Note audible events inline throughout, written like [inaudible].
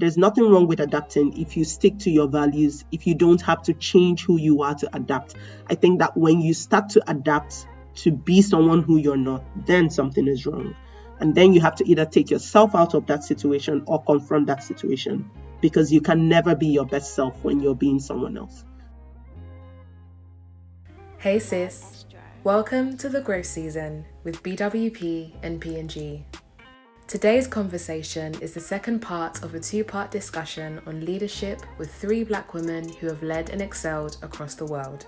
there's nothing wrong with adapting if you stick to your values, if you don't have to change who you are to adapt. I think that when you start to adapt to be someone who you're not, then something is wrong. And then you have to either take yourself out of that situation or confront that situation because you can never be your best self when you're being someone else. Hey sis, welcome to the growth season with BWP and P&G. Today's conversation is the second part of a two part discussion on leadership with three black women who have led and excelled across the world.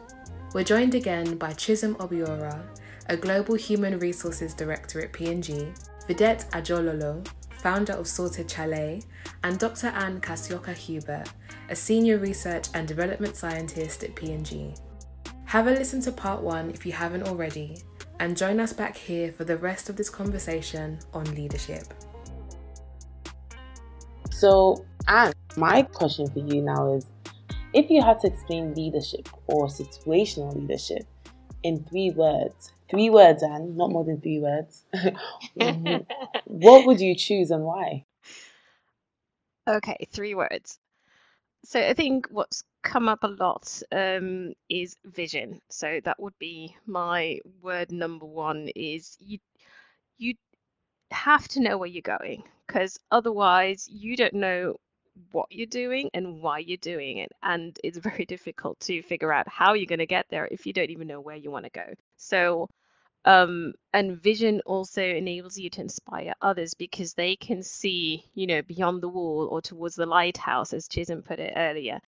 We're joined again by Chisom Obiora, a global human resources director at P&G, Vidette Adjorlolo, founder of Sorted Chalet, and Dr. Anne Kasioka Hubert, a senior research and development scientist at P&G. Have a listen to part one if you haven't already, and join us back here for the rest of this conversation on leadership. So, Anne, my question for you now is if you had to explain leadership or situational leadership in three words, three words, Anne, not more than three words, [laughs] what would you choose and why? Okay, three words. So I think what's come up a lot um, is vision. So that would be my word number one. Is you you have to know where you're going because otherwise you don't know what you're doing and why you're doing it, and it's [laughs] very difficult to figure out how you're going to get there if you don't even know where you want to go. So um, and vision also enables you to inspire others because they can see you know beyond the wall or towards the lighthouse as chisom put it earlier.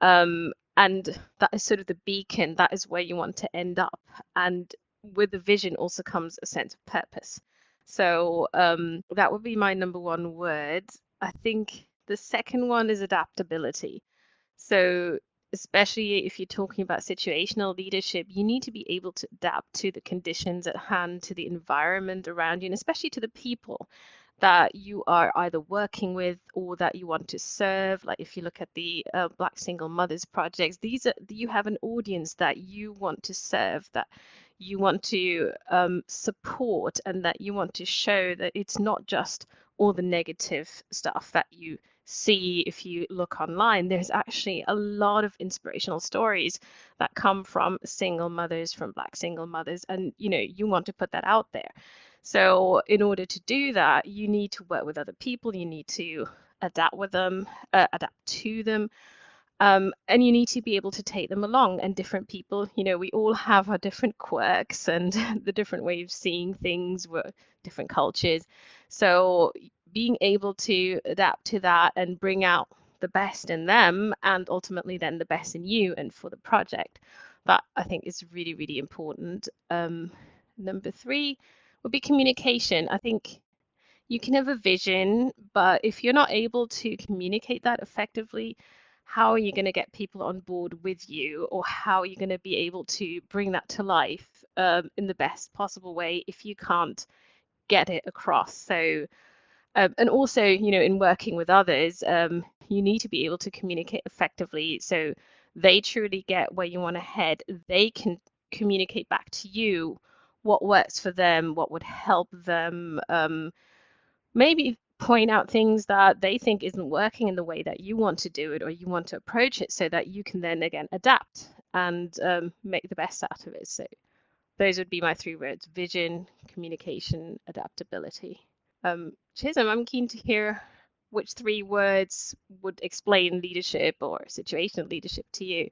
Um, and that is sort of the beacon that is where you want to end up. And with the vision also comes a sense of purpose. So um, that would be my number one word. I think the second one is adaptability. So especially if you're talking about situational leadership, you need to be able to adapt to the conditions at hand, to the environment around you, and especially to the people that you are either working with or that you want to serve. Like if you look at the uh, Black Single Mothers projects, these are you have an audience that you want to serve, that you want to um, support, and that you want to show that it's not just all the negative stuff that you see if you look online there's actually a lot of inspirational stories that come from single mothers from black single mothers and you know you want to put that out there. So in order to do that you need to work with other people you need to adapt with them uh, adapt to them um, and you need to be able to take them along and different people you know we all have our different quirks and [laughs] the different way of seeing things were different cultures. So being able to adapt to that and bring out the best in them and ultimately then the best in you and for the project. That i think is really really important. Um, number three would be communication. I think you can have a vision but if you're not able to communicate that effectively how are you going to get people on board with you or how are you going to be able to bring that to life um, in the best possible way if you can't get it across? So um, and also, you know, in working with others, um, you need to be able to communicate effectively so they truly get where you want to head. They can communicate back to you what works for them, what would help them. Um, maybe point out things that they think isn't working in the way that you want to do it or you want to approach it so that you can then again adapt and um, make the best out of it. So those would be my three words vision, communication, adaptability. Um, Chisom, I'm keen to hear which three words would explain leadership or situational leadership to you.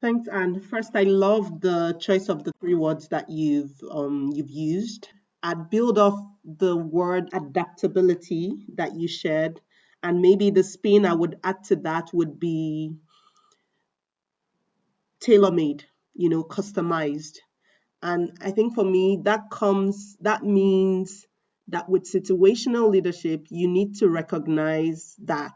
Thanks, Anne. First, I love the choice of the three words that you've um, you've used. I'd build off the word adaptability that you shared, and maybe the spin I would add to that would be tailor-made, you know, customized. And I think for me, that comes that means that with situational leadership, you need to recognize that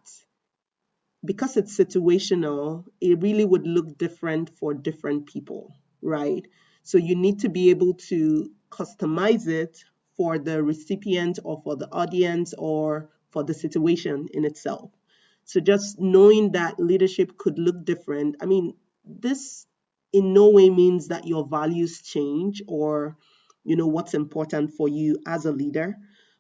because it's situational, it really would look different for different people, right? So you need to be able to customize it for the recipient or for the audience or for the situation in itself. So just knowing that leadership could look different, I mean, this in no way means that your values change or you know what's important for you as a leader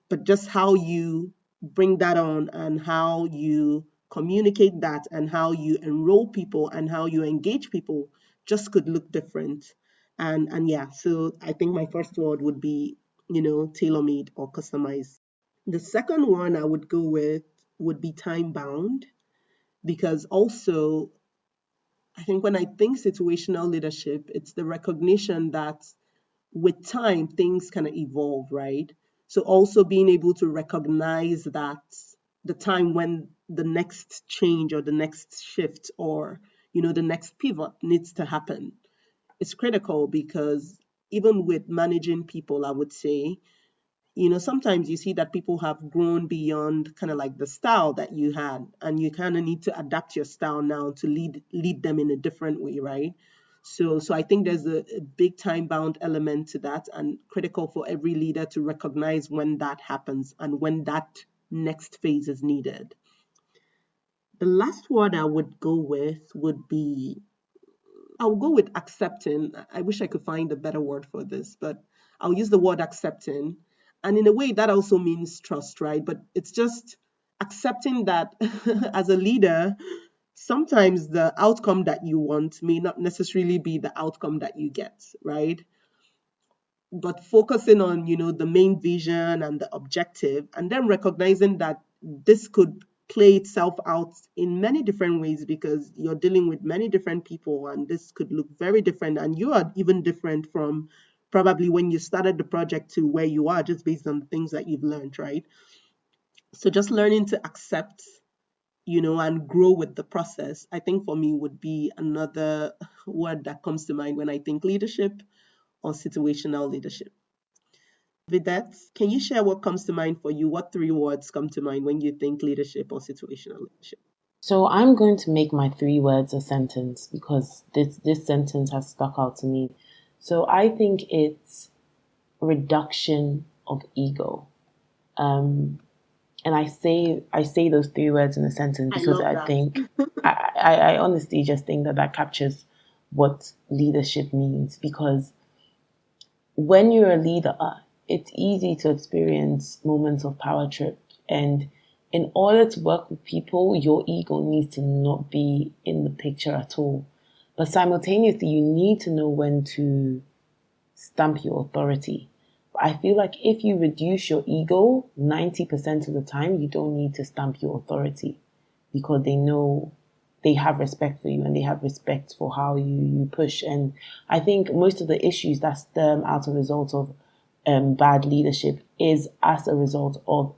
but just how you bring that on and how you communicate that and how you enroll people and how you engage people just could look different. And and yeah, so I think my first word would be, you know, tailor-made or customized. The second one I would go with would be time bound because also I think when I think situational leadership, it's the recognition that with time things kind of evolve, right? So also being able to recognize that the time when the next change or the next shift or you know the next pivot needs to happen is critical because even with managing people, I would say you know, sometimes you see that people have grown beyond kind of like the style that you had, and you kind of need to adapt your style now to lead lead them in a different way, right? So, so I think there's a, a big time bound element to that, and critical for every leader to recognize when that happens and when that next phase is needed. The last word I would go with would be I'll go with accepting. I wish I could find a better word for this, but I'll use the word accepting and in a way, that also means trust, right? But it's just accepting that [laughs] as a leader, sometimes the outcome that you want may not necessarily be the outcome that you get, right? But focusing on, you know, the main vision and the objective, and then recognizing that this could play itself out in many different ways because you're dealing with many different people and this could look very different and you are even different from probably when you started the project to where you are just based on the things that you've learned, right? So just learning to accept, you know, and grow with the process, I think for me would be another word that comes to mind when I think leadership or situational leadership. Vidette, can you share what comes to mind for you? What three words come to mind when you think leadership or situational leadership? So I'm going to make my three words a sentence because this this sentence has stuck out to me so I think it's reduction of ego. Um, and I say I say those three words in a sentence because I, I think [laughs] I, I, I honestly just think that that captures what leadership means because when you're a leader, it's easy to experience moments of power trip. And in order to work with people, your ego needs to not be in the picture at all. But simultaneously, you need to know when to stamp your authority. I feel like if you reduce your ego 90% of the time, you don't need to stamp your authority because they know they have respect for you and they have respect for how you, you push. And I think most of the issues that stem out of result of um, bad leadership is as a result of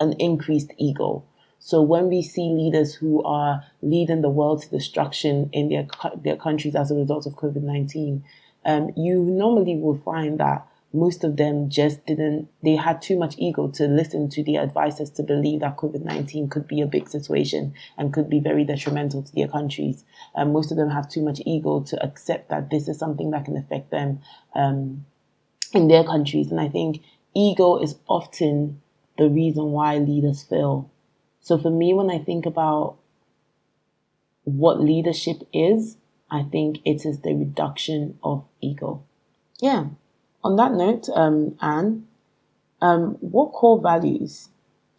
an increased ego. So when we see leaders who are leading the world to destruction in their their countries as a result of COVID nineteen, um, you normally will find that most of them just didn't they had too much ego to listen to the advisors to believe that covid-19 could be a big situation and could be very detrimental to their countries and most of them have too much ego to accept that this is something that can affect them um, in their countries and i think ego is often the reason why leaders fail so for me, when I think about what leadership is, I think it is the reduction of ego. Yeah. On that note, um, Anne, um, what core values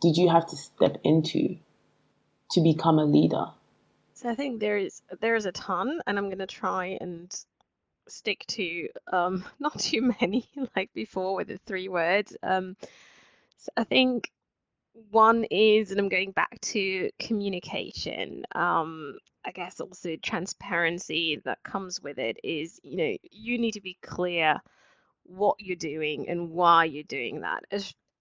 did you have to step into to become a leader? So I think there is there is a ton, and I'm going to try and stick to um, [laughs] not too many [laughs] like before with the three words. Um, so I think one is, and I'm going back to communication. Um, I guess also transparency that comes with it is, you know, you need to be clear what you're doing and why you're doing that.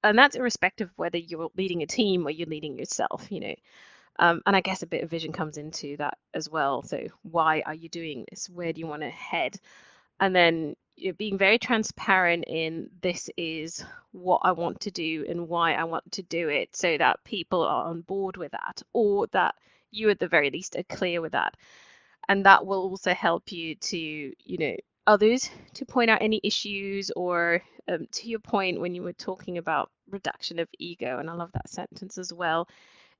And that's irrespective of whether you're leading a team or you're leading yourself, you know. Um, and I guess a bit of vision comes into that as well. So, why are you doing this? Where do you want to head? And then you're being very transparent in this is what I want to do and why I want to do it so that people are on board with that or that you at the very least are clear with that. And that will also help you to, you know, others to point out any issues or um, to your point when you were talking about reduction of ego, and I love that sentence as well,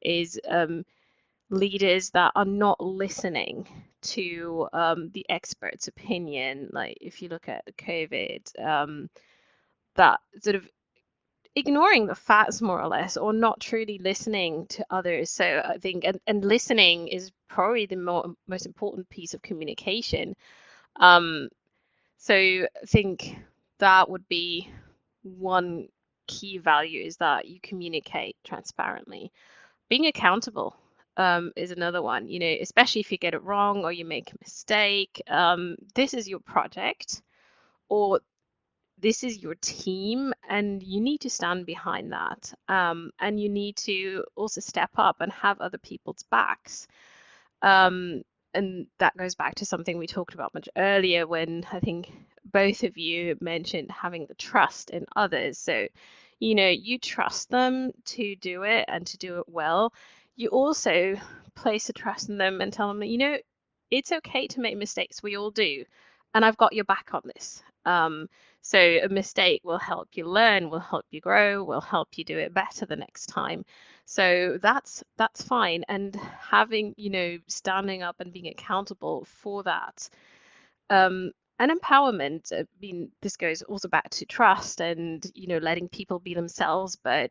is um, leaders that are not listening to um, the expert's opinion. Like if you look at COVID, um, that sort of ignoring the facts more or less or not truly listening to others so i think and, and listening is probably the more, most important piece of communication um so i think that would be one key value is that you communicate transparently. Being accountable um, is another one you know especially if you get it wrong or you make a mistake um, this is your project or this is your team and you need to stand behind that um, and you need to also step up and have other people's backs. Um, and that goes back to something we talked about much earlier when i think both of you mentioned having the trust in others. So you know you trust them to do it and to do it well. You also place a trust in them and tell them that you know it's okay to make mistakes. We all do. And i've got your back on this um, so a mistake will help you learn, will help you grow, will help you do it better the next time. So that's that's fine. And having, you know, standing up and being accountable for that. Um, and empowerment, I mean, this goes also back to trust and, you know, letting people be themselves, but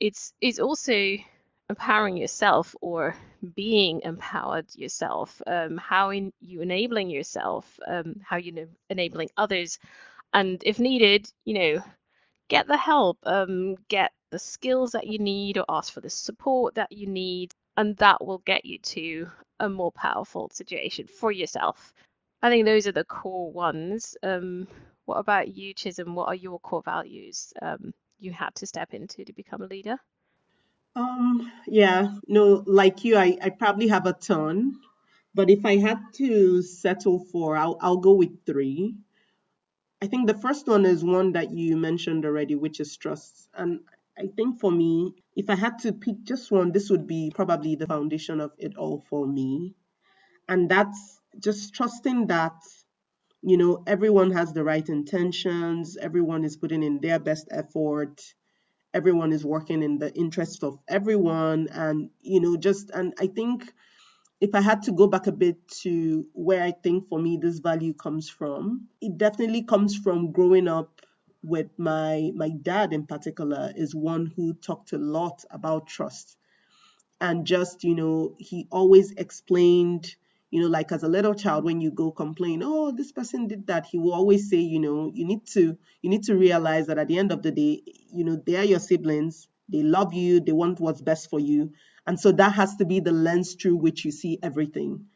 it's it's also empowering yourself or being empowered yourself um, how in you enabling yourself um, how you enabling others and if needed you know get the help um, get the skills that you need or ask for the support that you need and that will get you to a more powerful situation for yourself. I think those are the core ones. Um, what about you Chisom? What are your core values um, you had to step into to become a leader um, yeah, no, like you, I, I probably have a ton, but if I had to settle for, I'll, I'll go with three. I think the first one is one that you mentioned already, which is trust. And I think for me, if I had to pick just one, this would be probably the foundation of it all for me. And that's just trusting that, you know, everyone has the right intentions, everyone is putting in their best effort everyone is working in the interest of everyone and you know just and i think if i had to go back a bit to where i think for me this value comes from it definitely comes from growing up with my my dad in particular is one who talked a lot about trust. And just you know he always explained you know like as a little child when you go complain oh this person did that he will always say you know you need to you need to realize that at the end of the day you know they are your siblings they love you they want what's best for you. And so that has to be the lens through which you see everything.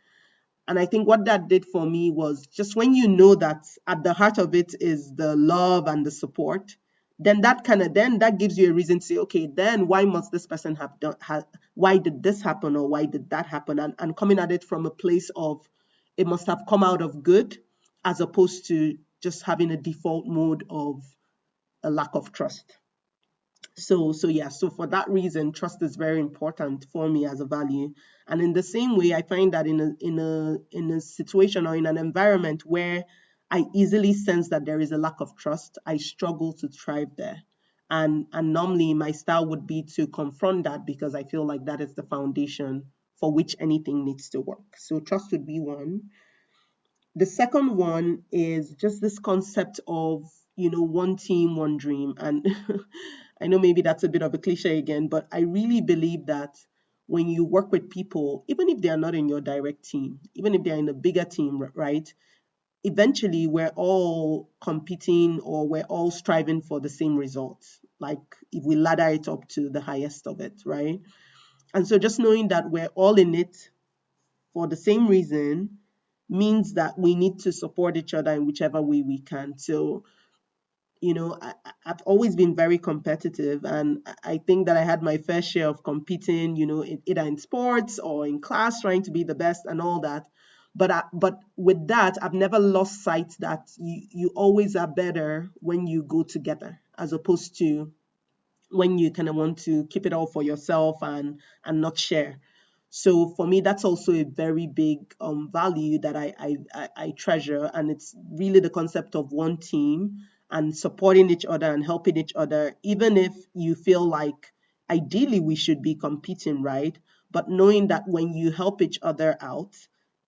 And i think what that did for me was just when you know that at the heart of it is the love and the support then that kind of then that gives you a reason to say okay then why must this person have done ha, why did this happen or why did that happen? And, and coming at it from a place of it must have come out of good as opposed to just having a default mode of a lack of trust. So so yeah so for that reason trust is very important for me as a value. And in the same way i find that in a in a in a situation or in an environment where I easily sense that there is a lack of trust. I struggle to thrive there. And, and normally my style would be to confront that because I feel like that is the foundation for which anything needs to work. So trust would be one. The second one is just this concept of, you know, one team, one dream. And [laughs] I know maybe that's a bit of a cliche again, but I really believe that when you work with people, even if they are not in your direct team, even if they're in a bigger team, right? Eventually we're all competing or we're all striving for the same results like if we ladder it up to the highest of it right? And so just knowing that we're all in it for the same reason means that we need to support each other in whichever way we can. So you know I, have always been very competitive and i think that i had my fair share of competing you know either in sports or in class trying to be the best and all that but I, but with that i've never lost sight that you you always are better when you go together as opposed to when you kind of want to keep it all for yourself and and not share. So for me that's also a very big um, value that I, I i treasure and it's really the concept of one team and supporting each other and helping each other even if you feel like ideally we should be competing right? But knowing that when you help each other out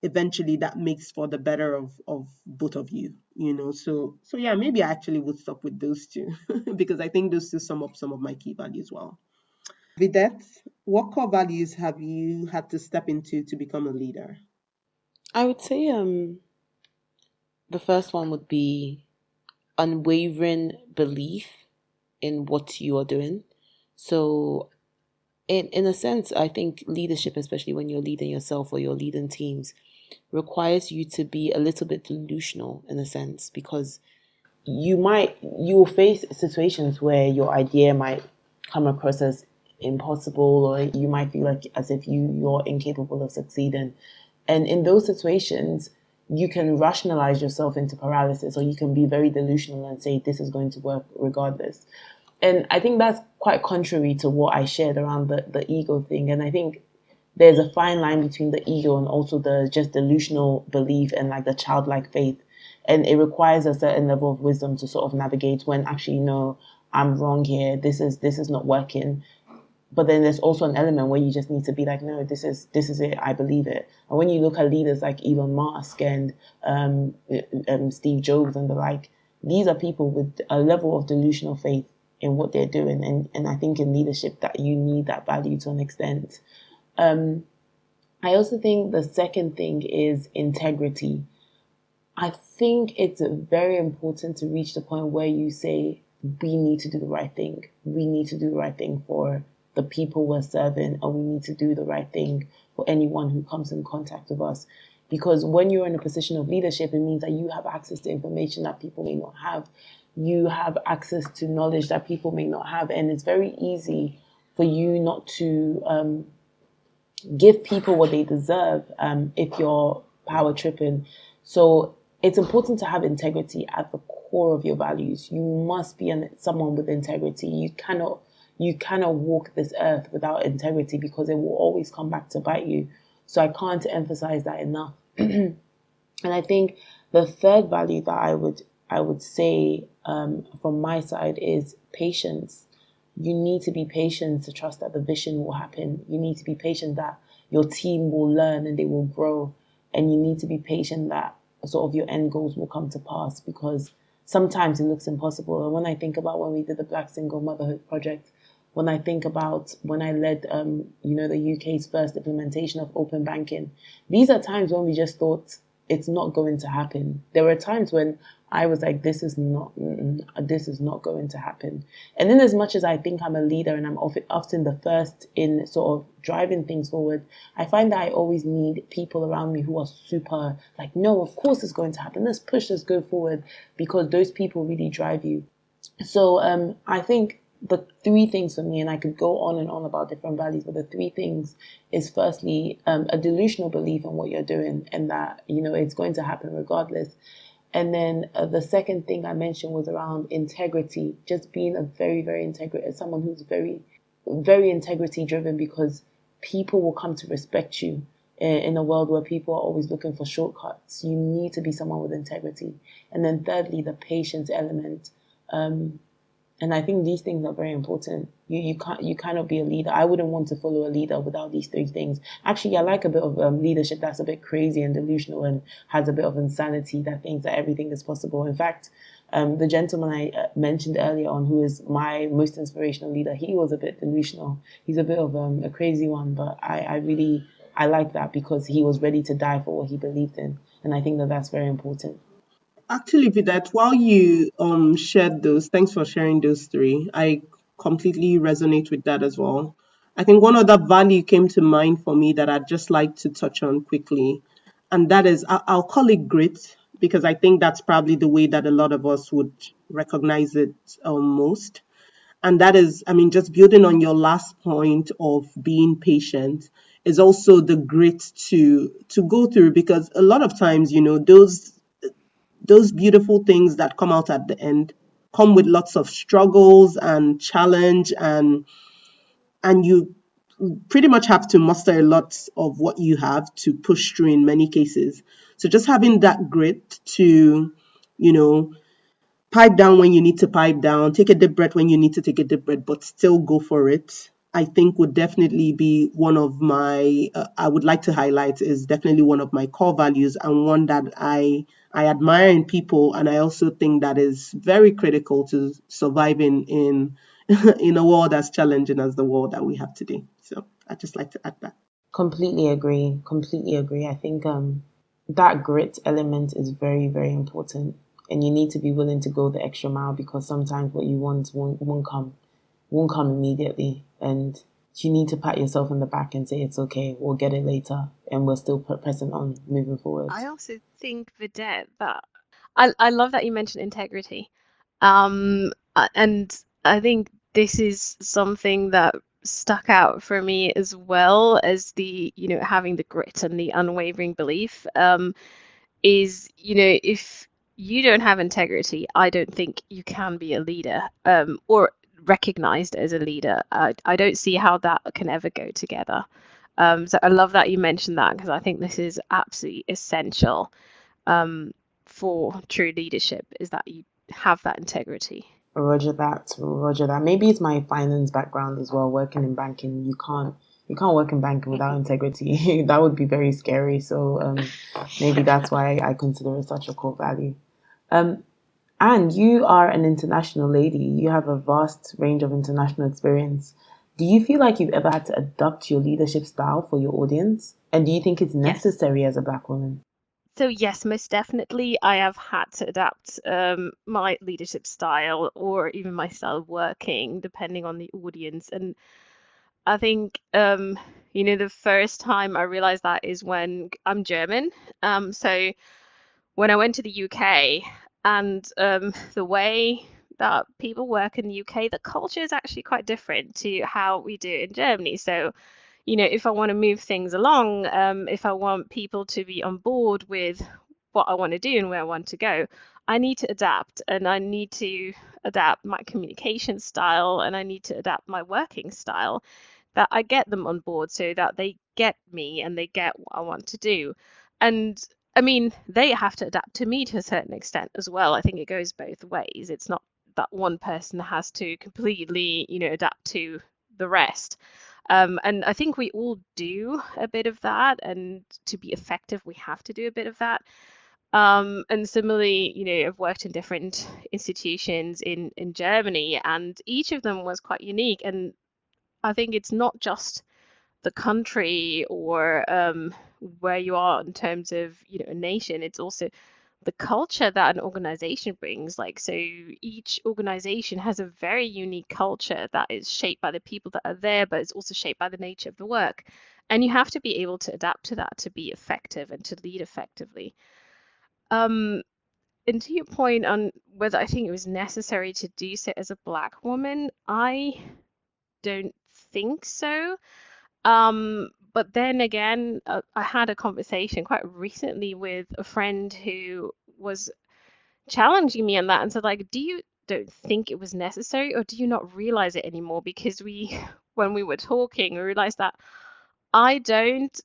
eventually that makes for the better of, of both of you you know? So so yeah maybe i actually would stop with those two [laughs] because i think those two sum up some of my key values well. Vidette what core values have you had to step into to become a leader? I would say um the first one would be unwavering belief in what you are doing. So in in a sense i think leadership especially when you're leading yourself or you're leading teams requires you to be a little bit delusional in a sense because you might you will face situations where your idea might come across as impossible or you might feel like as if you you're incapable of succeeding. And in those situations you can rationalize yourself into paralysis or you can be very delusional and say this is going to work regardless. And i think that's quite contrary to what i shared around the, the ego thing. And i think there's a fine line between the ego and also the just delusional belief and like the childlike faith. And it requires a certain level of wisdom to sort of navigate when actually, no, I'm wrong here. This is, this is not working. But then there's also an element where you just need to be like, no, this is, this is it. I believe it. And when you look at leaders like Elon Musk and, um, um, Steve Jobs and the like, these are people with a level of delusional faith in what they're doing. And, and I think in leadership that you need that value to an extent. Um, I also think the second thing is integrity. I think it's very important to reach the point where you say, we need to do the right thing. We need to do the right thing for the people we're serving, and we need to do the right thing for anyone who comes in contact with us. Because when you're in a position of leadership, it means that you have access to information that people may not have. You have access to knowledge that people may not have. And it's very easy for you not to um, give people what they deserve um, if you're power tripping. So it's important to have integrity at the core of your values. You must be an, someone with integrity. You cannot you cannot walk this earth without integrity because it will always come back to bite you. So I can't emphasize that enough. [clears throat] and I think the third value that I would I would say um, from my side is patience you need to be patient to trust that the vision will happen. You need to be patient that your team will learn and they will grow. And you need to be patient that sort of your end goals will come to pass because sometimes it looks impossible. And when I think about when we did the Black Single Motherhood Project, when I think about when I led, um, you know, the UK's first implementation of open banking, these are times when we just thought it's not going to happen. There were times when I was like, this is not, this is not going to happen. And then, as much as I think I'm a leader and I'm often the first in sort of driving things forward, I find that I always need people around me who are super like, no, of course it's going to happen. Let's push, let's go forward because those people really drive you. So um, I think the three things for me, and I could go on and on about different values, but the three things is firstly um, a delusional belief in what you're doing and that you know it's going to happen regardless. And then uh, the second thing I mentioned was around integrity, just being a very, very integrity, someone who's very, very integrity driven because people will come to respect you in, a world where people are always looking for shortcuts. You need to be someone with integrity. And then thirdly, the patience element. Um, and I think these things are very important. You you can't you cannot be a leader. I wouldn't want to follow a leader without these three things. Actually, I like a bit of um, leadership that's a bit crazy and delusional and has a bit of insanity that thinks that everything is possible. In fact, um, the gentleman I uh, mentioned earlier on, who is my most inspirational leader, he was a bit delusional. He's a bit of um, a crazy one, but I, I really I like that because he was ready to die for what he believed in, and I think that that's very important. Actually, Vidette, while you um shared those, thanks for sharing those three. I completely resonate with that as well. I think one other value came to mind for me that I'd just like to touch on quickly, and that is I'll call it grit because I think that's probably the way that a lot of us would recognize it um, most. And that is, I mean, just building on your last point of being patient is also the grit to to go through because a lot of times, you know, those those beautiful things that come out at the end come with lots of struggles and challenge and and you pretty much have to muster a lot of what you have to push through in many cases. So just having that grit to you know pipe down when you need to pipe down take a deep breath when you need to take a deep breath but still go for it I think would definitely be one of my uh, I would like to highlight is definitely one of my core values and one that I I admire in people and I also think that is very critical to surviving in [laughs] in a world as challenging as the world that we have today. So I'd just like to add that. Completely agree. Completely agree. I think um that grit element is very, very important. And you need to be willing to go the extra mile because sometimes what you want won't, won't come, won't come immediately. And you need to pat yourself on the back and say, it's okay, we'll get it later. And we're still present on moving forward. I also think, Vidette, that I, I love that you mentioned integrity. Um, and I think this is something that stuck out for me as well as the you know having the grit and the unwavering belief um, is you know if you don't have integrity i don't think you can be a leader um, or recognized as a leader uh, i don't see how that can ever go together um, so i love that you mentioned that because i think this is absolutely essential um, for true leadership is that you have that integrity Roger that, Roger that. Maybe it's my finance background as well. Working in banking, you can't you can't work in banking without [laughs] integrity. [laughs] that would be very scary. So um, maybe that's why I consider it such a core value. Um, and you are an international lady. You have a vast range of international experience. Do you feel like you've ever had to adapt your leadership style for your audience? And do you think it's necessary yes. as a black woman? So yes, most definitely, I have had to adapt um, my leadership style or even my style of working, depending on the audience. And I think um, you know the first time I realized that is when I'm German. Um, so when I went to the UK, and um, [laughs] the way that people work in the UK, the culture is actually quite different to how we do it in Germany. So you know, if I want to move things along, um, if I want people to be on board with what I want to do and where I want to go, I need to adapt and I need to adapt my communication style and I need to adapt my working style that I get them on board so that they get me and they get what I want to do. And I mean, they have to adapt to me to a certain extent as well. I think it goes both ways. It's not that one person has to completely, you know, adapt to the rest. Um, and I think we all do a bit of that. And to be effective, we have to do a bit of that. Um, and similarly, you know, I've worked in different institutions in in Germany, and each of them was quite unique. And I think it's not just the country or um, where you are in terms of you know a nation. It's also the culture that an organization brings. Like, so each organization has a very unique culture that is shaped by the people that are there, but it's also shaped by the nature of the work. And you have to be able to adapt to that to be effective and to lead effectively. Um, and to your point on whether I think it was necessary to do so as a Black woman, I don't think so. Um, but then again, uh, I had a conversation quite recently with a friend who was challenging me on that and said, like, do you don't think it was necessary or do you not realize it anymore? Because we, [laughs] when we were talking, we realized that I don't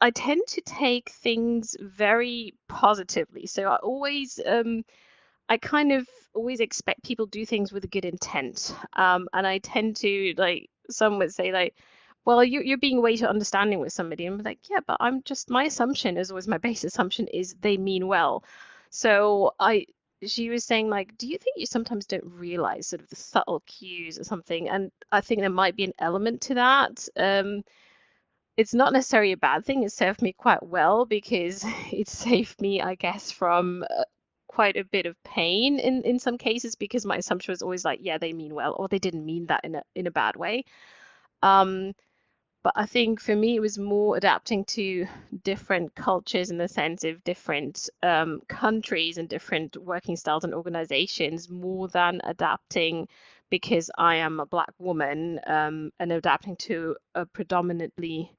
I tend to take things very positively. So I always um I kind of always expect people do things with a good intent. Um and I tend to like some would say like well, you, you're being way too understanding with somebody. And I'm like, yeah, but I'm just, my assumption is always my base assumption is they mean well. So I, she was saying like, do you think you sometimes don't realize sort of the subtle cues or something? And I think there might be an element to that. Um, it's not necessarily a bad thing. It served me quite well because [laughs] it saved me, I guess, from uh, quite a bit of pain in in some cases because my assumption was always like, yeah, they mean well, or they didn't mean that in a in a bad way. Um, but I think for me, it was more adapting to different cultures in the sense of different um, countries and different working styles and organizations more than adapting because I am a Black woman um, and adapting to a predominantly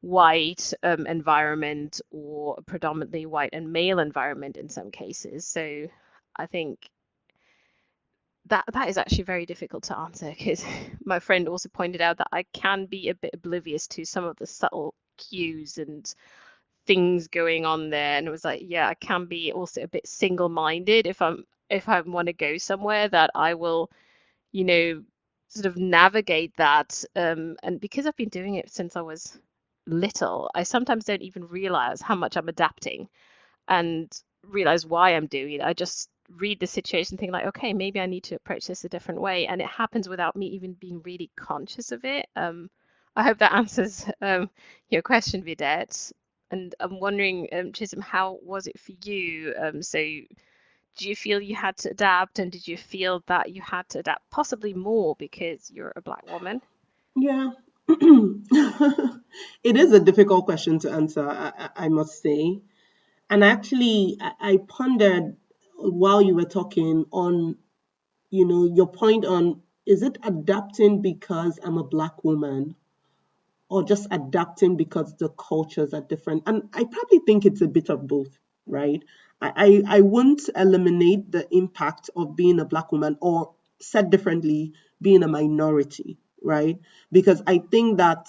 white um, environment or a predominantly white and male environment in some cases. So I think that that is actually very difficult to answer because [laughs] my friend also pointed out that I can be a bit oblivious to some of the subtle cues and things going on there and it was like yeah I can be also a bit single-minded if I'm if I want to go somewhere that I will you know sort of navigate that. Um, and because I've been doing it since I was little, I sometimes don't even realize how much I'm adapting and realize why I'm doing it. I just read the situation, think like, okay, maybe I need to approach this a different way. And it happens without me even being really conscious of it. Um, I hope that [laughs] answers um, your question, Vidette. And I'm wondering, um, Chisom, how was it for you? Um, so do you feel you had to adapt and did you feel that you had to adapt possibly more because you're a black woman yeah [clears throat] it is a difficult question to answer i, I must say and actually I, I pondered while you were talking on you know your point on is it adapting because i'm a black woman or just adapting because the cultures are different and i probably think it's a bit of both right I, I wouldn't eliminate the impact of being a black woman or said differently, being a minority, right? Because I think that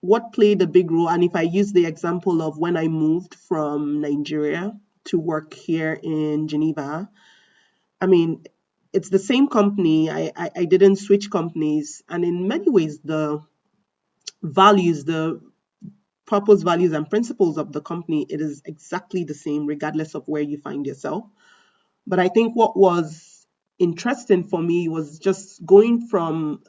what played a big role, and if I use the example of when I moved from Nigeria to work here in Geneva, I mean, it's the same company. I, I, I didn't switch companies. And in many ways, the values, the purpose, values, and principles of the company, it is exactly the same, regardless of where you find yourself. But I think what was interesting for me was just going from,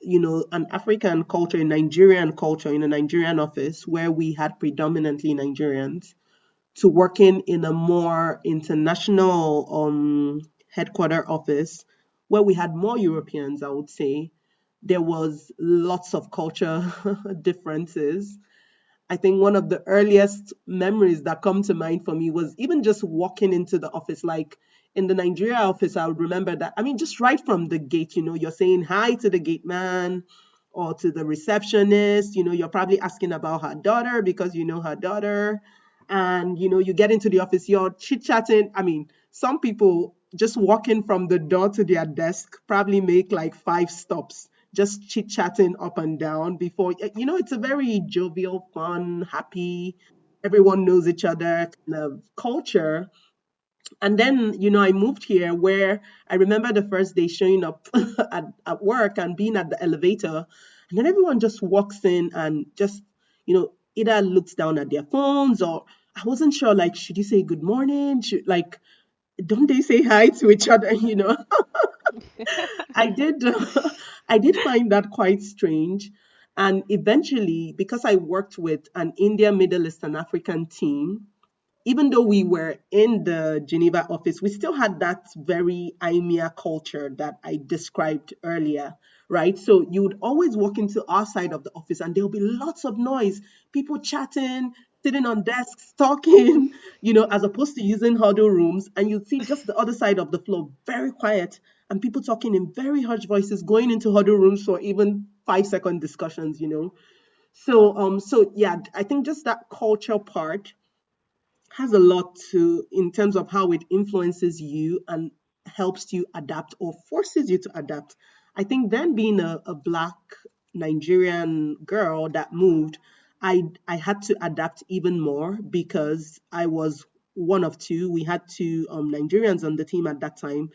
you know, an African culture, a Nigerian culture in a Nigerian office where we had predominantly Nigerians to working in a more international um, headquarter office where we had more Europeans, I would say. There was lots of culture [laughs] differences I think one of the earliest memories that come to mind for me was even just walking into the office. Like in the Nigeria office, I would remember that. I mean, just right from the gate, you know, you're saying hi to the gate man or to the receptionist. You know, you're probably asking about her daughter because you know her daughter. And, you know, you get into the office, you're chit chatting. I mean, some people just walking from the door to their desk probably make like five stops just chit chatting up and down before you know it's a very jovial fun happy everyone knows each other kind of culture and then you know i moved here where i remember the first day showing up [laughs] at, at work and being at the elevator and then everyone just walks in and just you know either looks down at their phones or i wasn't sure like should you say good morning should like don't they say hi to each other you know [laughs] i did [laughs] I did find that quite strange. And eventually, because I worked with an India, Middle East, and African team, even though we were in the Geneva office, we still had that very IMEA culture that I described earlier, right? So you would always walk into our side of the office and there'll be lots of noise, people chatting, sitting on desks, talking, [laughs] you know, as opposed to using huddle rooms. And you'd see just the other side of the floor, very quiet, and people talking in very hushed voices, going into huddle rooms for even five second discussions, you know. So, um, so yeah, I think just that culture part has a lot to in terms of how it influences you and helps you adapt or forces you to adapt. I think then being a, a black Nigerian girl that moved, I I had to adapt even more because I was one of two. We had two um, Nigerians on the team at that time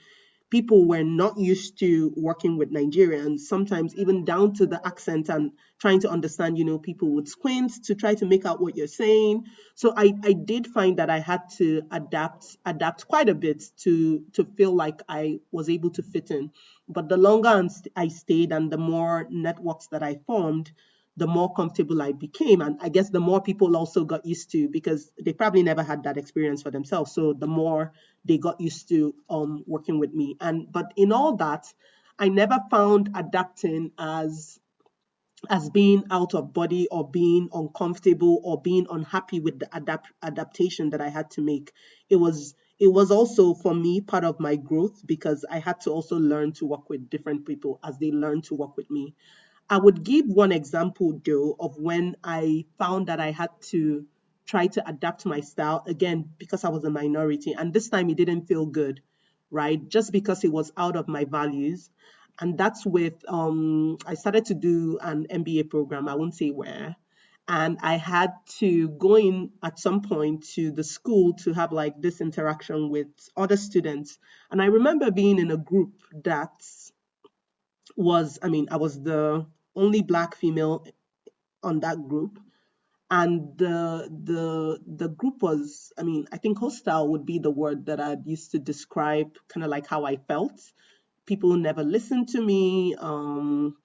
people were not used to working with Nigerians, sometimes even down to the accent and trying to understand, you know, people would squint to try to make out what you're saying. So I, I did find that I had to adapt adapt quite a bit to to feel like I was able to fit in. But the longer I stayed and the more networks that I formed, the more comfortable I became. And I guess the more people also got used to because they probably never had that experience for themselves. So the more they got used to um, working with me. And but in all that, I never found adapting as as being out of body or being uncomfortable or being unhappy with the adapt adaptation that I had to make. It was it was also for me part of my growth because I had to also learn to work with different people as they learn to work with me. I would give one example though of when I found that I had to try to adapt my style again because I was a minority. And this time it didn't feel good, right? Just because it was out of my values. And that's with, um, I started to do an MBA program, I won't say where. And I had to go in at some point to the school to have like this interaction with other students. And I remember being in a group that was, I mean, I was the only black female on that group. And the the the group was, I mean, I think hostile would be the word that I'd used to describe kind of like how I felt. People never listened to me. Um,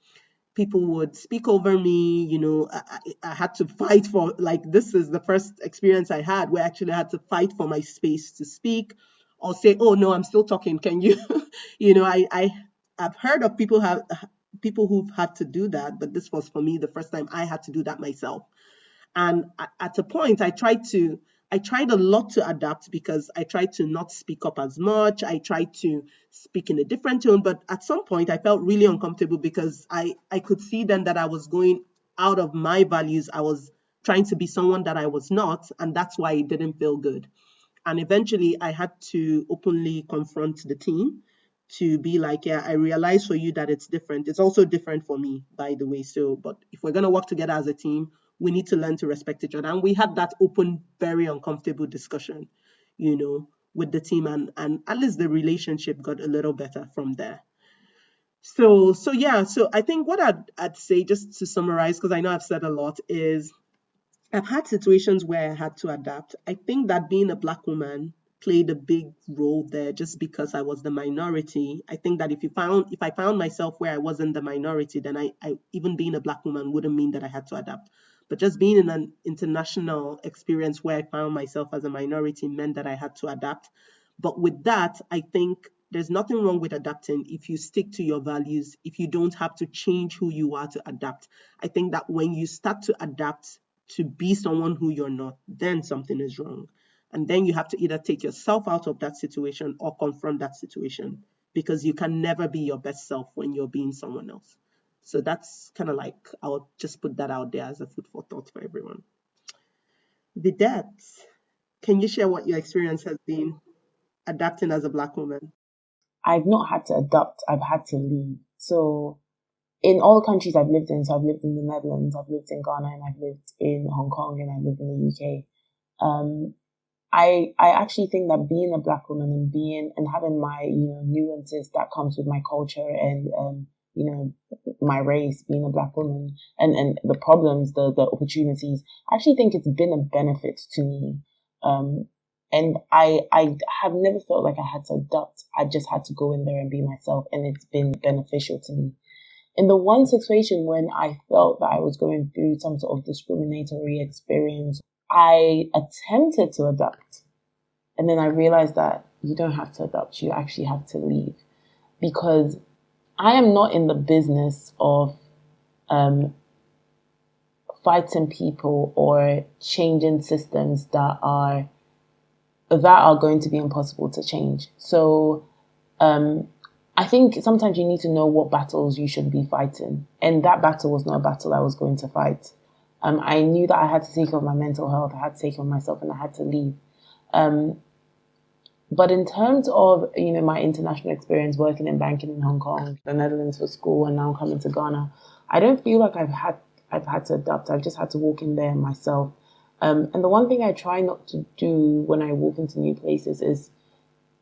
people would speak over me you know I, I, had to fight for like this is the first experience i had where i actually had to fight for my space to speak or say oh no i'm still talking can you [laughs] you know i i i've heard of people have people who've had to do that but this was for me the first time i had to do that myself and at a point i tried to I tried a lot to adapt because I tried to not speak up as much. I tried to speak in a different tone, but at some point I felt really uncomfortable because I, I could see then that I was going out of my values. I was trying to be someone that I was not, and that's why it didn't feel good. And eventually I had to openly confront the team to be like, yeah, I realize for you that it's different. It's also different for me, by the way. So, but if we're going to work together as a team, we need to learn to respect each other. And we had that open, very uncomfortable discussion, you know, with the team and and at least the relationship got a little better from there. So so yeah, so I think what I'd I'd say just to summarize, because I know I've said a lot, is I've had situations where I had to adapt. I think that being a black woman played a big role there just because I was the minority. I think that if you found if I found myself where I wasn't the minority, then I, I even being a black woman wouldn't mean that I had to adapt. But just being in an international experience where I found myself as a minority meant that I had to adapt. But with that, I think there's nothing wrong with adapting if you stick to your values, if you don't have to change who you are to adapt. I think that when you start to adapt to be someone who you're not, then something is wrong. And then you have to either take yourself out of that situation or confront that situation because you can never be your best self when you're being someone else. So that's kind of like, I'll just put that out there as a food for thought for everyone. Vidette, can you share what your experience has been adapting as a Black woman? I've not had to adapt, I've had to leave. So, in all the countries I've lived in, so I've lived in the Netherlands, I've lived in Ghana, and I've lived in Hong Kong, and I've lived in the UK. Um, I I actually think that being a black woman and being and having my you know nuances that comes with my culture and um, you know, my race, being a black woman, and, and the problems, the, the opportunities, I actually think it's been a benefit to me. Um, and I, I have never felt like I had to adapt. I just had to go in there and be myself, and it's been beneficial to me. In the one situation when I felt that I was going through some sort of discriminatory experience, I attempted to adopt. And then I realized that you don't have to adopt, you actually have to leave. Because I am not in the business of um, fighting people or changing systems that are that are going to be impossible to change. So um, I think sometimes you need to know what battles you should be fighting, and that battle was not a battle I was going to fight. Um, I knew that I had to take care of my mental health, I had to take care of myself, and I had to leave. Um, but in terms of, you know, my international experience working in banking in Hong Kong, the Netherlands for school, and now coming to Ghana, I don't feel like I've had I've had to adapt. I've just had to walk in there myself. Um, and the one thing I try not to do when I walk into new places is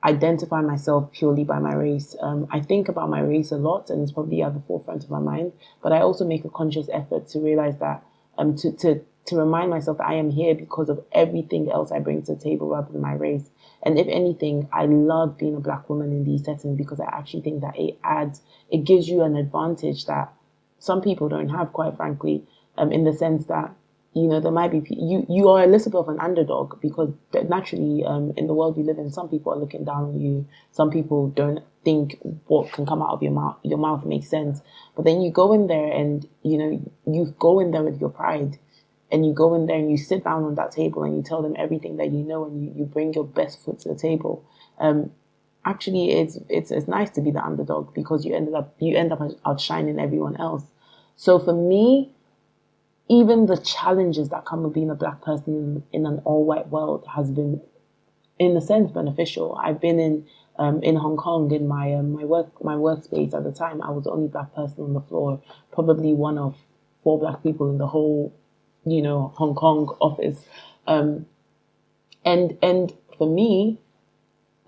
identify myself purely by my race. Um, I think about my race a lot, and it's probably at the forefront of my mind. But I also make a conscious effort to realize that um, to to to remind myself that I am here because of everything else I bring to the table rather than my race. And if anything, I love being a black woman in these settings because I actually think that it adds, it gives you an advantage that some people don't have, quite frankly, um, in the sense that, you know, there might be, you, you are a little bit of an underdog because naturally, um, in the world we live in, some people are looking down on you. Some people don't think what can come out of your mouth, your mouth makes sense. But then you go in there and, you know, you go in there with your pride and you go in there and you sit down on that table and you tell them everything that you know and you, you bring your best foot to the table um, actually it's, it's it's nice to be the underdog because you ended up you end up outshining everyone else so for me even the challenges that come with being a black person in, in an all-white world has been in a sense beneficial i've been in um, in Hong Kong in my um, my work my workspace at the time I was the only black person on the floor probably one of four black people in the whole you know, Hong Kong office. Um, and and for me,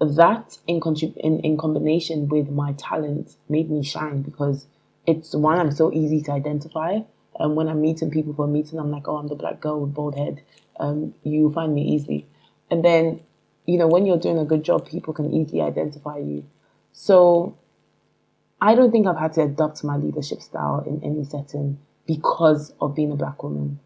that in, in in combination with my talent made me shine because it's one I'm so easy to identify. And when I'm meeting people for a meeting, I'm like, oh, I'm the black girl with bald head. Um, you find me easily. And then, you know, when you're doing a good job, people can easily identify you. So I don't think I've had to adopt my leadership style in any setting because of being a black woman.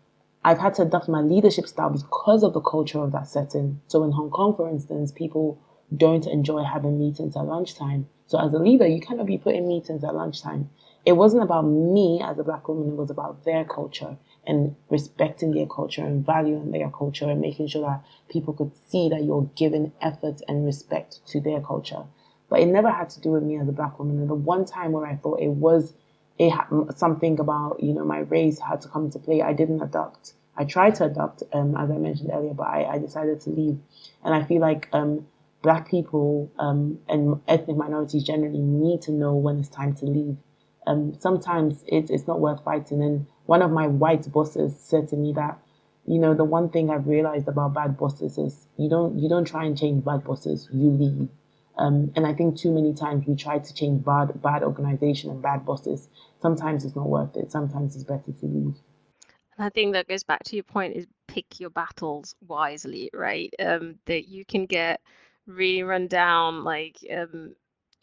I've had to adapt my leadership style because of the culture of that setting. So in Hong Kong, for instance, people don't enjoy having meetings at lunchtime. So as a leader, you cannot be putting meetings at lunchtime. It wasn't about me as a black woman, it was about their culture and respecting their culture and valuing their culture and making sure that people could see that you're giving effort and respect to their culture. But it never had to do with me as a black woman. And the one time where I thought it was it something about you know my race had to come into play, I didn't adopt. I tried to adopt, um, as I mentioned earlier, but I, I decided to leave. And I feel like um, black people um, and ethnic minorities generally need to know when it's time to leave. Um, sometimes it's, it's not worth fighting. And one of my white bosses said to me that, you know, the one thing I've realized about bad bosses is you don't you don't try and change bad bosses, you leave. Um, and I think too many times we try to change bad bad organization and bad bosses. Sometimes it's not worth it. Sometimes it's better to leave. And I think that goes back to your point is pick your battles wisely, right? Um, that you can get really run down like um,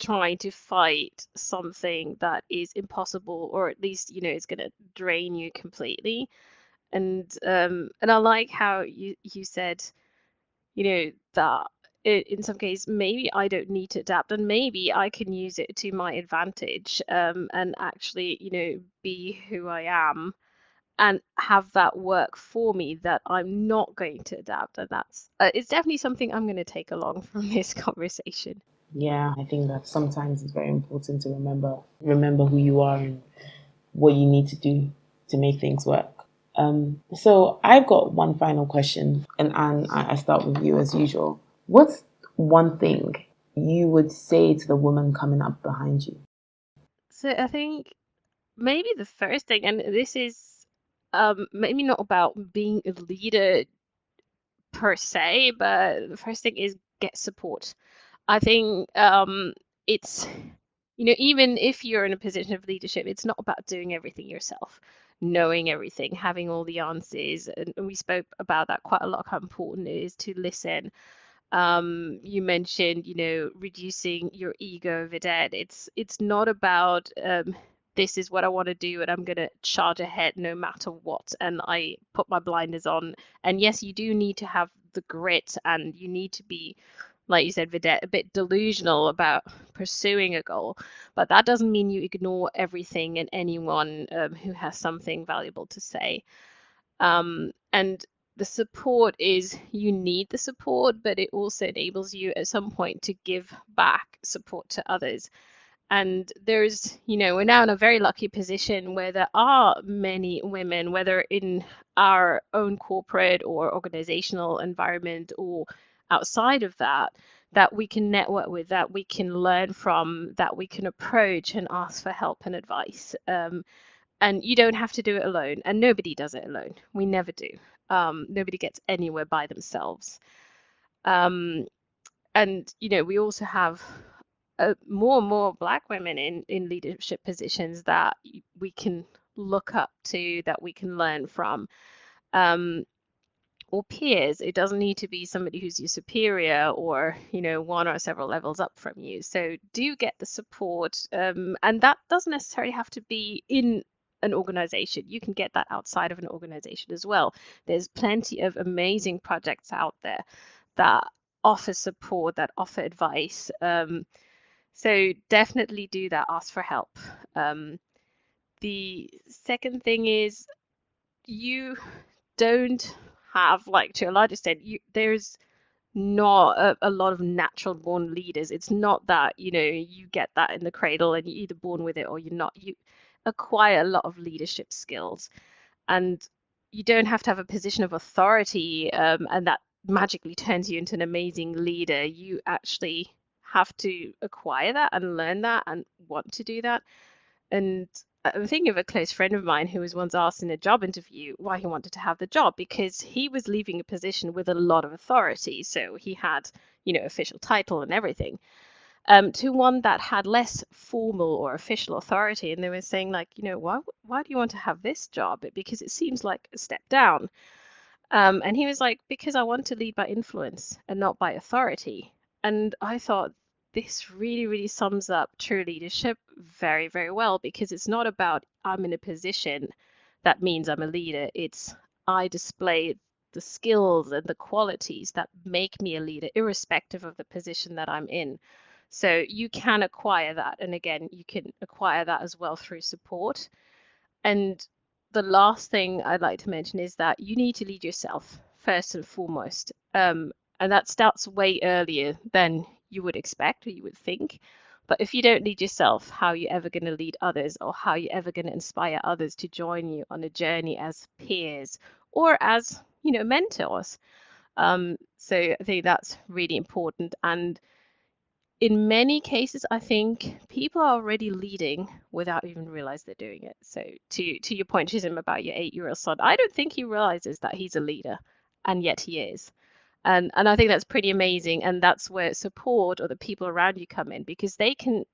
trying to fight something that is impossible or at least you know is going to drain you completely and um and i like how you you said you know that it, in some case maybe i don't need to adapt and maybe i can use it to my advantage um and actually you know be who i am and have that work for me that I'm not going to adapt. And that's uh, it's definitely something I'm going to take along [laughs] from this conversation. Yeah, I think that sometimes it's very important to remember remember who you are and what you need to do to make things work. Um, so I've got one final question, and Anne, I start with you as usual. What's one thing you would say to the woman coming up behind you? So I think maybe the first thing, and this is um, maybe not about being a leader per se, but the first thing is get support. I think um, it's, you know, even if you're in a position of leadership, it's not about doing everything yourself, knowing everything, having all the answers. And, and we spoke about that quite a lot, how important it is to listen. Um, you mentioned, you know, reducing your ego, Vidette. It's it's not about um, this is what I want to do and I'm going to charge ahead no matter what. And I put my blinders on. And yes, you do need to have the grit and you need to be, like you said, Vidette, a bit delusional about pursuing a goal. But that doesn't mean you ignore everything and anyone um, who has something valuable to say. Um, and the support is you need the support, but it also enables you at some point to give back support to others and there's you know we're now in a very lucky position where there are many women whether in our own corporate or organizational environment or outside of that that we can network with that we can learn from that we can approach and ask for help and advice um, and you don't have to do it alone and nobody does it alone. We never do. Um, nobody gets anywhere by themselves. Um, and you know we also have uh, more and more black women in in leadership positions that we can look up to that we can learn from. Um, or peers it doesn't need to be somebody who's your superior or you know one or several levels up from you so do get the support um, and that doesn't necessarily have to be in an organization you can get that outside of an organization as well there's plenty of amazing projects out there that offer support that offer advice um, so definitely do that. Ask for help. Um, the second thing is you don't have like to a large extent you there's not a, a, lot of natural born leaders. It's not that you know you get that in the cradle and you're either born with it or you're not. You acquire a lot of leadership skills. And you don't have to have a position of authority um, and that magically turns you into an amazing leader. You actually have to acquire that and learn that and want to do that. And I'm thinking of a close friend of mine who was once asked in a job interview why he wanted to have the job because he was leaving a position with a lot of authority. So he had, you know, official title and everything. um, to one that had less formal or official authority. And they were saying, like, you know, why, why do you want to have this job? Because it seems like a step down. Um, and he was like, because I want to lead by influence and not by authority. And I thought, this really, really sums up true leadership very, very well because it's not about I'm in a position that means I'm a leader. It's I display the skills and the qualities that make me a leader, irrespective of the position that I'm in. So you can acquire that. And again, you can acquire that as well through support. And the last thing I'd like to mention is that you need to lead yourself first and foremost. Um, and that starts way earlier than you would expect or you would think. But if you don't lead yourself, how are you ever going to lead others or how are you ever going to inspire others to join you on a journey as peers or as, you know, mentors? Um, so I think that's really important. And in many cases, I think people are already leading without even realize they're doing it. So to to your point, Chisom, about your eight-year-old son, I don't think he realizes that he's a leader, and yet he is. And and I think that's pretty amazing. And that's where support or the people around you come in because they can,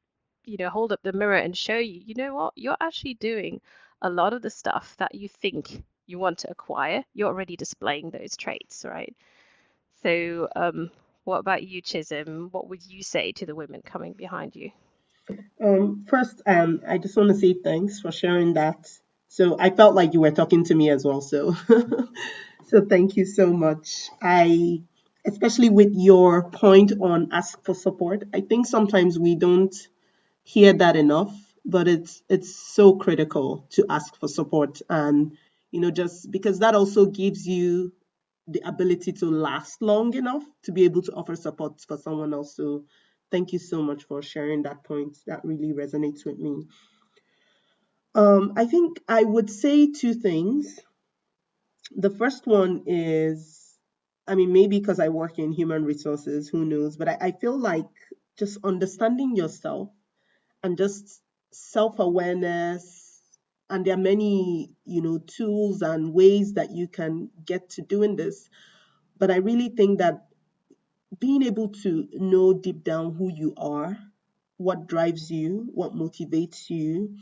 you know, hold up the mirror and show you, you know what, you're actually doing a lot of the stuff that you think you want to acquire. You're already displaying those traits, right? So um, what about you, Chisom? What would you say to the women coming behind you? Um, first, um, I just want to say thanks for sharing that. So I felt like you were talking to me as well. So, [laughs] so thank you so much. I, especially with your point on ask for support, I think sometimes we don't hear that enough, but it's it's so critical to ask for support and you know just because that also gives you the ability to last long enough to be able to offer support for someone else. So thank you so much for sharing that point. That really resonates with me. Um, I think I would say two things. The first one is, I mean, maybe because I work in human resources, who knows, but I, I feel like just understanding yourself and just self awareness and there are many you know tools and ways that you can get to doing this but i really think that being able to know deep down who you are what drives you what motivates you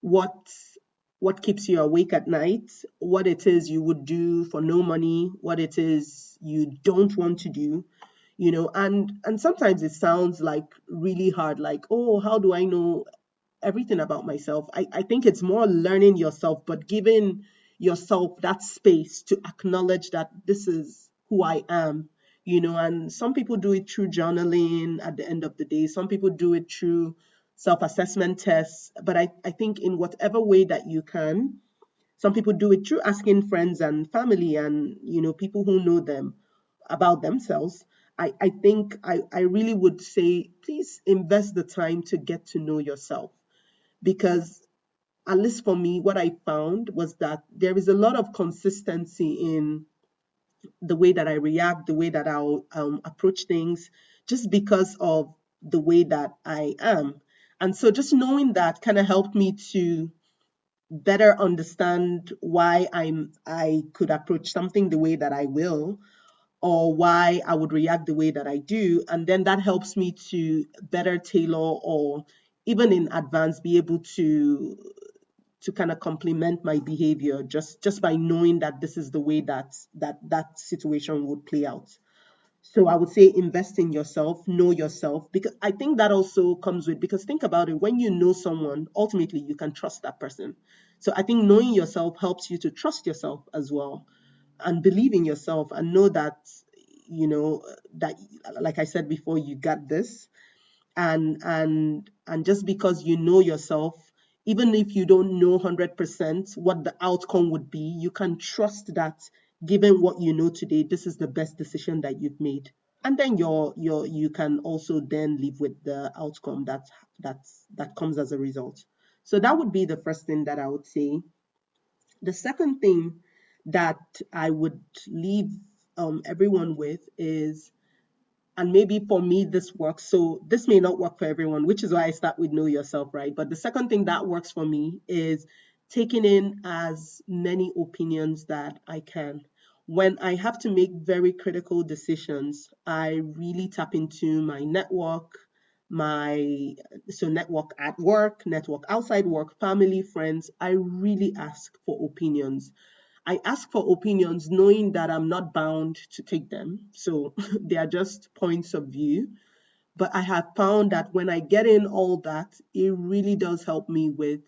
what what keeps you awake at night what it is you would do for no money what it is you don't want to do you know and and sometimes it sounds like really hard like oh how do i know everything about myself. I, I think it's more learning yourself, but giving yourself that space to acknowledge that this is who I am, you know. And some people do it through journaling at the end of the day, some people do it through self assessment tests. But I, I think in whatever way that you can, some people do it through asking friends and family and, you know, people who know them about themselves. I, I think I, I really would say please invest the time to get to know yourself because at least for me, what I found was that there is a lot of consistency in the way that I react, the way that I'll um, approach things, just because of the way that I am. And so just knowing that kind of helped me to better understand why I'm I could approach something the way that I will or why I would react the way that I do. And then that helps me to better tailor or even in advance be able to to kind of complement my behavior just just by knowing that this is the way that that that situation would play out so i would say invest in yourself know yourself because i think that also comes with because think about it when you know someone ultimately you can trust that person. So i think knowing yourself helps you to trust yourself as well and believe in yourself and know that you know that like i said before you got this. And and and just because you know yourself even if you don't know 100% what the outcome would be you can trust that given what you know today this is the best decision that you've made. And then your your you can also then live with the outcome that that's that comes as a result. So that would be the first thing that i would say. The second thing that i would leave um, everyone with is and maybe for me this works so this may not work for everyone which is why i start with know yourself right? But the second thing that works for me is taking in as many opinions that i can when i have to make very critical decisions i really tap into my network my so network at work, network outside work, family, friends, I really ask for opinions. I ask for opinions knowing that I'm not bound to take them. So [laughs] they are just points of view. But I have found that when I get in all that, it really does help me with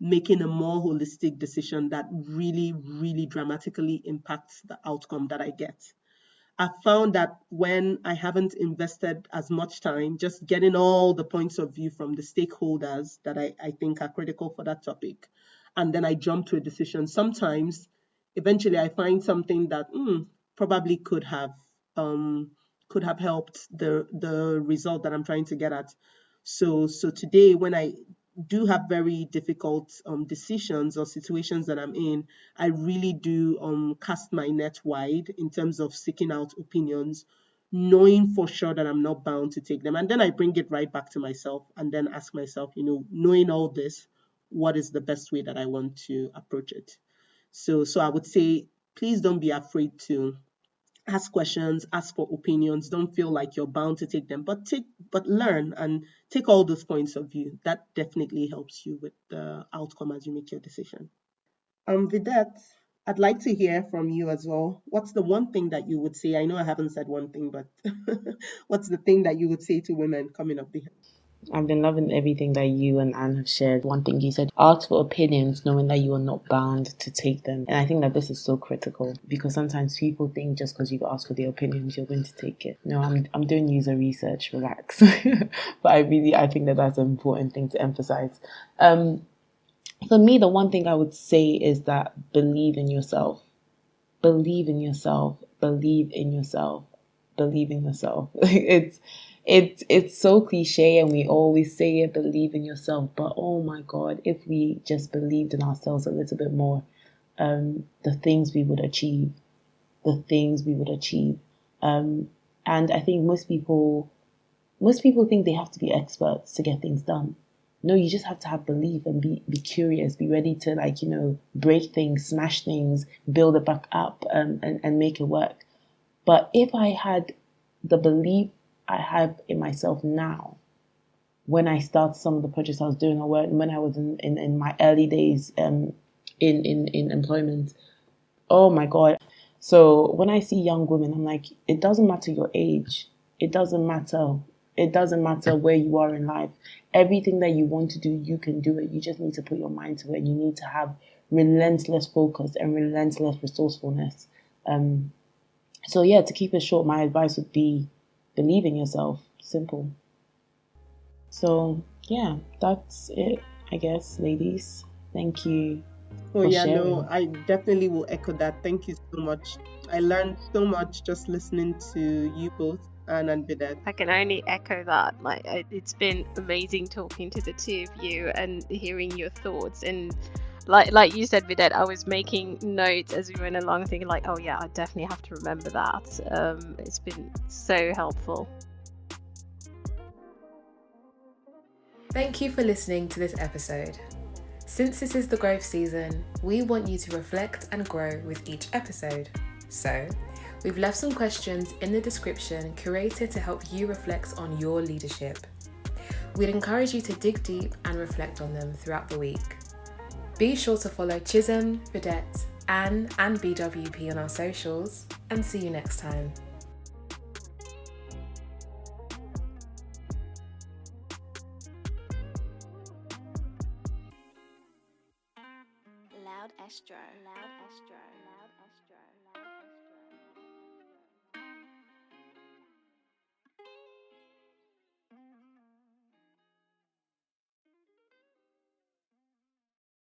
making a more holistic decision that really, really dramatically impacts the outcome that I get. I've found that when I haven't invested as much time just getting all the points of view from the stakeholders that I, I think are critical for that topic, and then I jump to a decision, sometimes eventually I find something that mm, probably could have um, could have helped the the result that I'm trying to get at. So so today when I do have very difficult um, decisions or situations that I'm in, I really do um, cast my net wide in terms of seeking out opinions, knowing for sure that I'm not bound to take them. And then I bring it right back to myself and then ask myself, you know, knowing all this, what is the best way that I want to approach it? So, so I would say, please don't be afraid to ask questions, ask for opinions. Don't feel like you're bound to take them, but take, but learn and take all those points of view. That definitely helps you with the outcome as you make your decision. Um, Vidette, I'd like to hear from you as well. What's the one thing that you would say? I know I haven't said one thing, but [laughs] what's the thing that you would say to women coming up behind? I've been loving everything that you and Anne have shared. One thing you said, ask for opinions knowing that you are not bound to take them. And I think that this is so critical because sometimes people think just because you ask for their opinions, you're going to take it. No, I'm, I'm doing user research, relax. [laughs] but I really, I think that that's an important thing to emphasize. Um, for me, the one thing I would say is that believe in yourself. Believe in yourself. Believe in yourself. Believe in yourself. [laughs] it's, it's it's so cliche and we always say it believe in yourself but oh my god if we just believed in ourselves a little bit more um, the things we would achieve the things we would achieve um, and i think most people most people think they have to be experts to get things done. No you just have to have belief and be be curious be ready to like you know break things smash things build it back up um, and, and make it work. But if i had the belief I have in myself now when I start some of the projects I was doing or when I was in, in, in my early days um, in, in, in employment. Oh my God. So when I see young women, I'm like, it doesn't matter your age. It doesn't matter. It doesn't matter where you are in life. Everything that you want to do, you can do it. You just need to put your mind to it. You need to have relentless focus and relentless resourcefulness. Um, so yeah, to keep it short, my advice would be believe in yourself. Simple. So, yeah, that's it, I guess, ladies. Thank you. Oh, yeah, sharing. no, I definitely will echo that. Thank you so much. I learned so much just listening to you both. Anne and Vidette. I can only echo that. Like it's been amazing talking to the two of you and hearing your thoughts and like like you said, Vidette, I was making notes as we went along, thinking like, oh yeah, I definitely have to remember that. Um, it's been so helpful. Thank you for listening to this episode. Since this is the growth season, we want you to reflect and grow with each episode. So, we've left some questions in the description curated to help you reflect on your leadership. We'd encourage you to dig deep and reflect on them throughout the week. Be sure to follow Chisom, Vidette, Anne, and BWP on our socials, and see you next time.